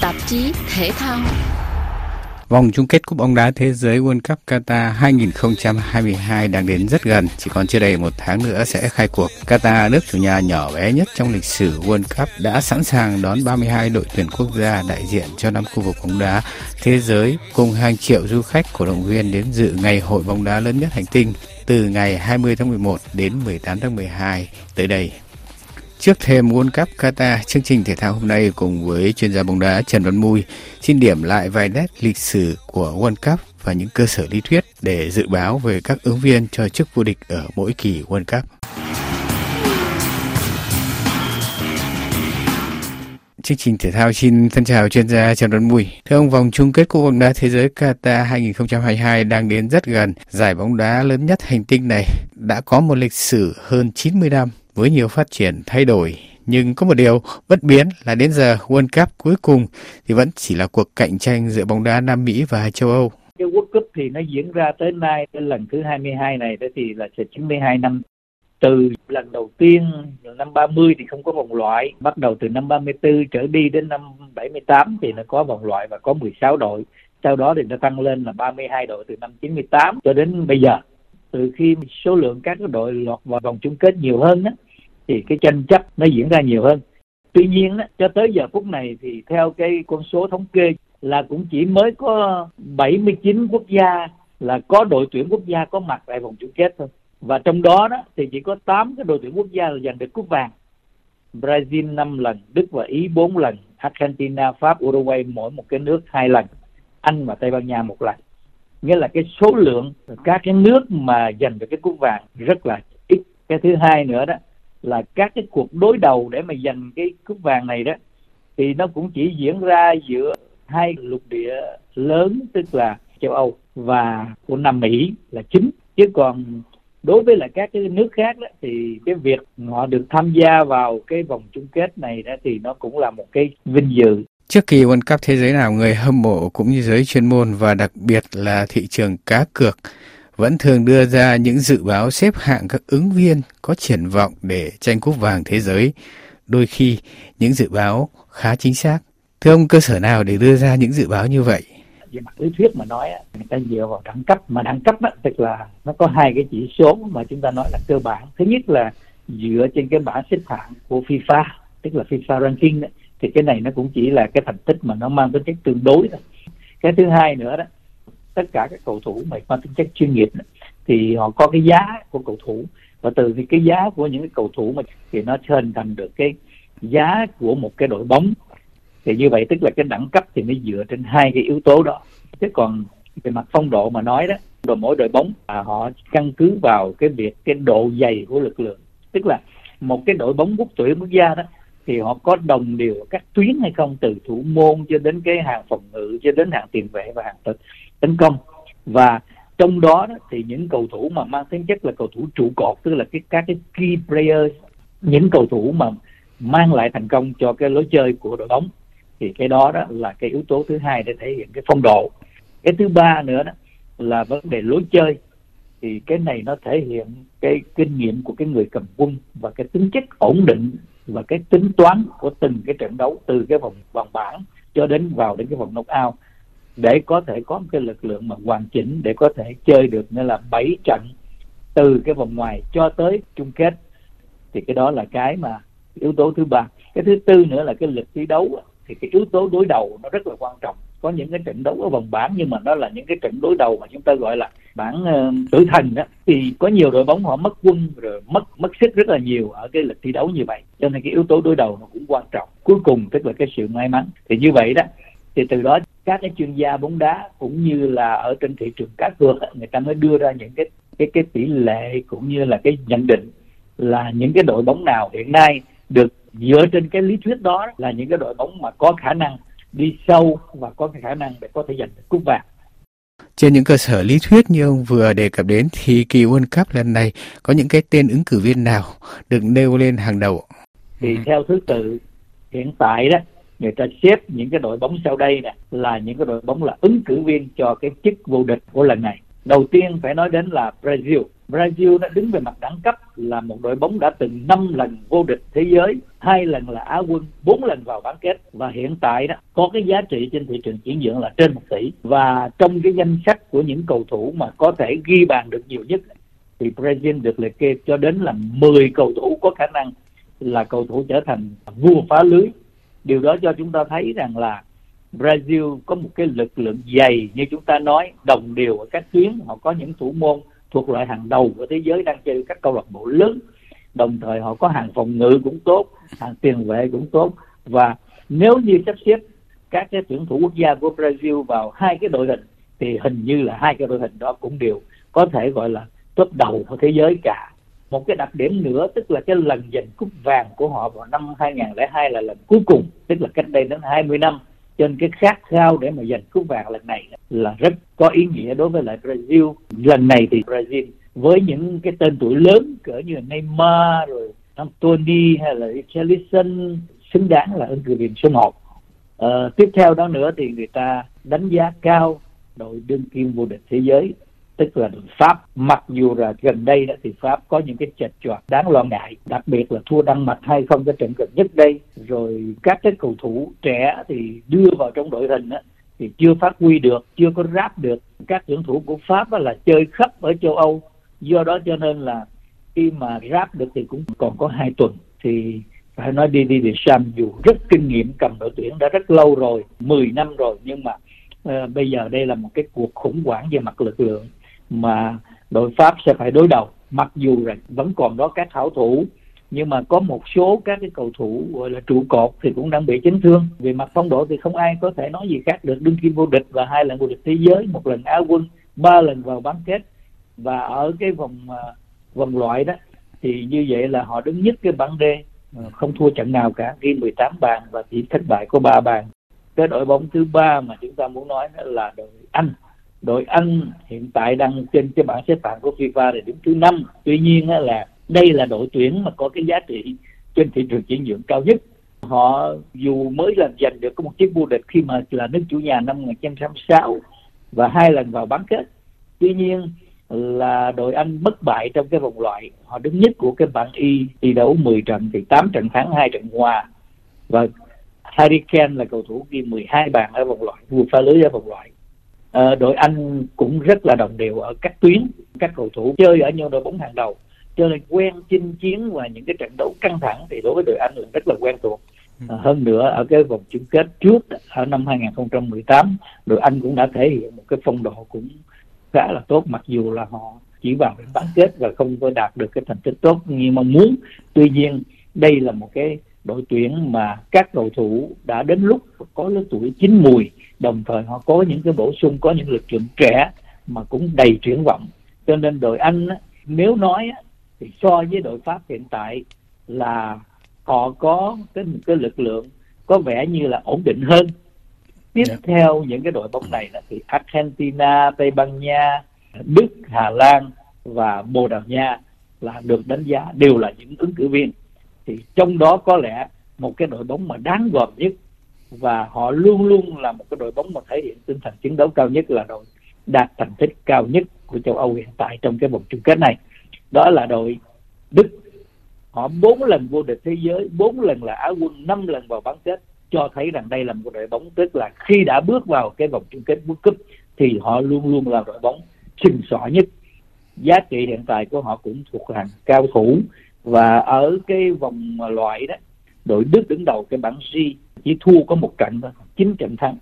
tạp chí thể thao Vòng chung kết Cúp bóng đá thế giới World Cup Qatar 2022 đang đến rất gần, chỉ còn chưa đầy một tháng nữa sẽ khai cuộc. Qatar, nước chủ nhà nhỏ bé nhất trong lịch sử World Cup, đã sẵn sàng đón 32 đội tuyển quốc gia đại diện cho năm khu vực bóng đá thế giới cùng hàng triệu du khách cổ động viên đến dự ngày hội bóng đá lớn nhất hành tinh từ ngày 20 tháng 11 đến 18 tháng 12 tới đây. Trước thêm World Cup Qatar, chương trình thể thao hôm nay cùng với chuyên gia bóng đá Trần Văn Mui xin điểm lại vài nét lịch sử của World Cup và những cơ sở lý thuyết để dự báo về các ứng viên cho chức vô địch ở mỗi kỳ World Cup. Chương trình thể thao xin thân chào chuyên gia Trần Văn Mùi. Thưa ông, vòng chung kết Cúp bóng đá thế giới Qatar 2022 đang đến rất gần. Giải bóng đá lớn nhất hành tinh này đã có một lịch sử hơn 90 năm với nhiều phát triển thay đổi. Nhưng có một điều bất biến là đến giờ World Cup cuối cùng thì vẫn chỉ là cuộc cạnh tranh giữa bóng đá Nam Mỹ và châu Âu. Cái World Cup thì nó diễn ra tới nay tới lần thứ 22 này đó thì là 92 năm từ lần đầu tiên năm 30 thì không có vòng loại bắt đầu từ năm 34 trở đi đến năm 78 thì nó có vòng loại và có 16 đội sau đó thì nó tăng lên là 32 đội từ năm 98 cho đến bây giờ từ khi số lượng các đội lọt vào vòng chung kết nhiều hơn á, thì cái tranh chấp nó diễn ra nhiều hơn. Tuy nhiên đó cho tới giờ phút này thì theo cái con số thống kê là cũng chỉ mới có 79 quốc gia là có đội tuyển quốc gia có mặt tại vòng chung kết thôi. Và trong đó đó thì chỉ có 8 cái đội tuyển quốc gia là giành được cúp vàng. Brazil 5 lần, Đức và Ý 4 lần, Argentina, Pháp, Uruguay mỗi một cái nước hai lần, Anh và Tây Ban Nha một lần. Nghĩa là cái số lượng các cái nước mà giành được cái cúp vàng rất là ít. Cái thứ hai nữa đó là các cái cuộc đối đầu để mà giành cái cúp vàng này đó thì nó cũng chỉ diễn ra giữa hai lục địa lớn tức là châu Âu và của Nam Mỹ là chính. Chứ còn đối với lại các cái nước khác đó thì cái việc họ được tham gia vào cái vòng chung kết này đó thì nó cũng là một cái vinh dự. Trước kỳ World Cup thế giới nào, người hâm mộ cũng như giới chuyên môn và đặc biệt là thị trường cá cược vẫn thường đưa ra những dự báo xếp hạng các ứng viên có triển vọng để tranh cúp vàng thế giới. Đôi khi những dự báo khá chính xác. Thưa ông, cơ sở nào để đưa ra những dự báo như vậy? Về mặt lý thuyết mà nói, người ta dựa vào đẳng cấp. Mà đẳng cấp đó, tức là nó có hai cái chỉ số mà chúng ta nói là cơ bản. Thứ nhất là dựa trên cái bảng xếp hạng của FIFA, tức là FIFA ranking đấy thì cái này nó cũng chỉ là cái thành tích mà nó mang tính chất tương đối thôi cái thứ hai nữa đó tất cả các cầu thủ mà mang tính chất chuyên nghiệp thì họ có cái giá của cầu thủ. Và từ thì cái giá của những cái cầu thủ mà thì nó hình thành được cái giá của một cái đội bóng. Thì như vậy tức là cái đẳng cấp thì nó dựa trên hai cái yếu tố đó. Chứ còn về mặt phong độ mà nói đó rồi mỗi đội bóng à, họ căn cứ vào cái việc cái độ dày của lực lượng. Tức là một cái đội bóng quốc tuyển quốc gia đó thì họ có đồng đều các tuyến hay không từ thủ môn cho đến cái hàng phòng ngự cho đến hàng tiền vệ và hàng tấn công. Và trong đó, đó thì những cầu thủ mà mang tính chất là cầu thủ trụ cột tức là cái các cái key players những cầu thủ mà mang lại thành công cho cái lối chơi của đội bóng thì cái đó đó là cái yếu tố thứ hai để thể hiện cái phong độ. Cái thứ ba nữa đó là vấn đề lối chơi. Thì cái này nó thể hiện cái kinh nghiệm của cái người cầm quân và cái tính chất ổn định và cái tính toán của từng cái trận đấu từ cái vòng vòng bảng cho đến vào đến cái vòng knockout để có thể có một cái lực lượng mà hoàn chỉnh để có thể chơi được nên là 7 trận từ cái vòng ngoài cho tới chung kết. Thì cái đó là cái mà yếu tố thứ ba. Cái thứ tư nữa là cái lịch thi đấu thì cái yếu tố đối đầu nó rất là quan trọng. Có những cái trận đấu ở vòng bảng nhưng mà đó là những cái trận đối đầu mà chúng ta gọi là bảng uh, tử thần đó thì có nhiều đội bóng họ mất quân rồi mất mất sức rất là nhiều ở cái lịch thi đấu như vậy. Cho nên cái yếu tố đối đầu nó cũng quan trọng. Cuối cùng tức là cái sự may mắn. Thì như vậy đó. Thì từ đó các cái chuyên gia bóng đá cũng như là ở trên thị trường cá cược người ta mới đưa ra những cái cái cái tỷ lệ cũng như là cái nhận định là những cái đội bóng nào hiện nay được dựa trên cái lý thuyết đó là những cái đội bóng mà có khả năng đi sâu và có cái khả năng để có thể giành được cúp vàng. Trên những cơ sở lý thuyết như ông vừa đề cập đến thì kỳ World Cup lần này có những cái tên ứng cử viên nào được nêu lên hàng đầu? Thì ừ. theo thứ tự hiện tại đó người ta xếp những cái đội bóng sau đây nè là những cái đội bóng là ứng cử viên cho cái chức vô địch của lần này. Đầu tiên phải nói đến là Brazil. Brazil đã đứng về mặt đẳng cấp là một đội bóng đã từng 5 lần vô địch thế giới, hai lần là Á quân, bốn lần vào bán kết và hiện tại đó có cái giá trị trên thị trường chuyển nhượng là trên một tỷ và trong cái danh sách của những cầu thủ mà có thể ghi bàn được nhiều nhất thì Brazil được liệt kê cho đến là 10 cầu thủ có khả năng là cầu thủ trở thành vua phá lưới. Điều đó cho chúng ta thấy rằng là Brazil có một cái lực lượng dày như chúng ta nói, đồng đều ở các tuyến, họ có những thủ môn thuộc loại hàng đầu của thế giới đang chơi các câu lạc bộ lớn. Đồng thời họ có hàng phòng ngự cũng tốt, hàng tiền vệ cũng tốt. Và nếu như sắp xếp các cái tuyển thủ quốc gia của Brazil vào hai cái đội hình, thì hình như là hai cái đội hình đó cũng đều có thể gọi là top đầu của thế giới cả một cái đặc điểm nữa tức là cái lần giành cúp vàng của họ vào năm 2002 là lần cuối cùng tức là cách đây đến 20 năm cho nên cái khát khao để mà giành cúp vàng lần này là rất có ý nghĩa đối với lại Brazil. Lần này thì Brazil với những cái tên tuổi lớn cỡ như là Neymar rồi Anthony hay là Richarlison xứng đáng là ứng cử viên số 1 ờ, tiếp theo đó nữa thì người ta đánh giá cao đội đương kim vô địch thế giới tức là Pháp mặc dù là gần đây đó thì Pháp có những cái chệch choạc đáng lo ngại đặc biệt là thua Đan Mạch hay không cái trận gần nhất đây. Rồi các cái cầu thủ trẻ thì đưa vào trong đội hình đó, thì chưa phát huy được chưa có ráp được. Các tuyển thủ của Pháp là chơi khắp ở châu Âu. Do đó cho nên là khi mà ráp được thì cũng còn có hai tuần. Thì phải nói đi đi Sam dù rất kinh nghiệm cầm đội tuyển đã rất lâu rồi 10 năm rồi nhưng mà uh, bây giờ đây là một cái cuộc khủng hoảng về mặt lực lượng mà đội Pháp sẽ phải đối đầu. Mặc dù rằng vẫn còn đó các hảo thủ, nhưng mà có một số các cái cầu thủ, gọi là trụ cột thì cũng đang bị chấn thương. Về mặt phong độ thì không ai có thể nói gì khác được, đương kim vô địch và hai lần vô địch thế giới, một lần á quân, ba lần vào bán kết. Và ở cái vòng à, vòng loại đó, thì như vậy là họ đứng nhất cái bảng D à, không thua trận nào cả, ghi 18 bàn và chỉ thất bại có 3 bàn. Cái đội bóng thứ ba mà chúng ta muốn nói là đội Anh đội Anh hiện tại đang trên cái bảng xếp hạng của FIFA là đứng thứ năm. Tuy nhiên là đây là đội tuyển mà có cái giá trị trên thị trường chuyển nhượng cao nhất. Họ dù mới là giành được có một chiếc vô địch khi mà là nước chủ nhà năm 1966 và hai lần vào bán kết. Tuy nhiên là đội Anh bất bại trong cái vòng loại. Họ đứng nhất của cái bảng Y, thi đấu 10 trận thì 8 trận thắng, hai trận hòa. Và Harry Kane là cầu thủ ghi 12 bàn ở vòng loại vượt phá lưới ở vòng loại à, đội Anh cũng rất là đồng đều ở các tuyến các cầu thủ chơi ở những đội bóng hàng đầu. Cho nên quen chinh chiến và những cái trận đấu căng thẳng thì đối với đội Anh là rất là quen thuộc. À, hơn nữa ở cái vòng chung kết trước ở năm 2018 đội Anh cũng đã thể hiện một cái phong độ cũng khá là tốt mặc dù là họ chỉ vào bán kết và không có đạt được cái thành tích tốt như mong muốn. Tuy nhiên đây là một cái đội tuyển mà các cầu thủ đã đến lúc có lứa tuổi chín mùi đồng thời họ có những cái bổ sung có những lực lượng trẻ mà cũng đầy triển vọng cho nên đội anh nếu nói thì so với đội pháp hiện tại là họ có cái cái lực lượng có vẻ như là ổn định hơn tiếp yeah. Dạ. theo những cái đội bóng này là thì Argentina, Tây Ban Nha, Đức, Hà Lan và Bồ Đào Nha là được đánh giá đều là những ứng cử viên thì trong đó có lẽ một cái đội bóng mà đáng gồm nhất và họ luôn luôn là một cái đội bóng mà thể hiện tinh thần chiến đấu cao nhất, là đội đạt thành tích cao nhất của châu Âu hiện tại trong cái vòng chung kết này. Đó là đội Đức. Họ bốn lần vô địch thế giới, bốn lần là Á quân, năm lần vào bán kết, cho thấy rằng đây là một đội bóng, tức là khi đã bước vào cái vòng chung kết World Cup thì họ luôn luôn là đội bóng xinh xỏ nhất. Giá trị hiện tại của họ cũng thuộc hàng cao thủ. Và ở cái vòng loại đó, đội Đức đứng đầu cái bảng G chỉ thua có một trận thôi chín trận thắng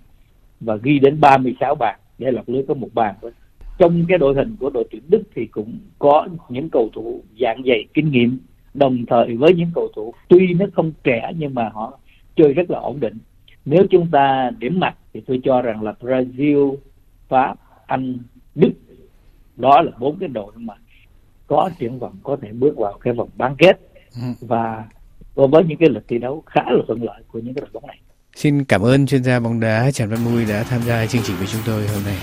và ghi đến 36 bàn để lọt lưới có một bàn thôi. Trong cái đội hình của đội tuyển Đức thì cũng có những cầu thủ dạng dày kinh nghiệm đồng thời với những cầu thủ tuy nó không trẻ nhưng mà họ chơi rất là ổn định. Nếu chúng ta điểm mặt thì tôi cho rằng là Brazil Pháp Anh Đức đó là bốn cái đội mà có triển vọng có thể bước vào cái vòng bán kết. Ừ và với những cái lịch thi đấu khá là thuận lợi của những cái đội bóng này Xin cảm ơn chuyên gia bóng đá Trần Văn Mui đã tham gia chương trình của chúng tôi hôm nay.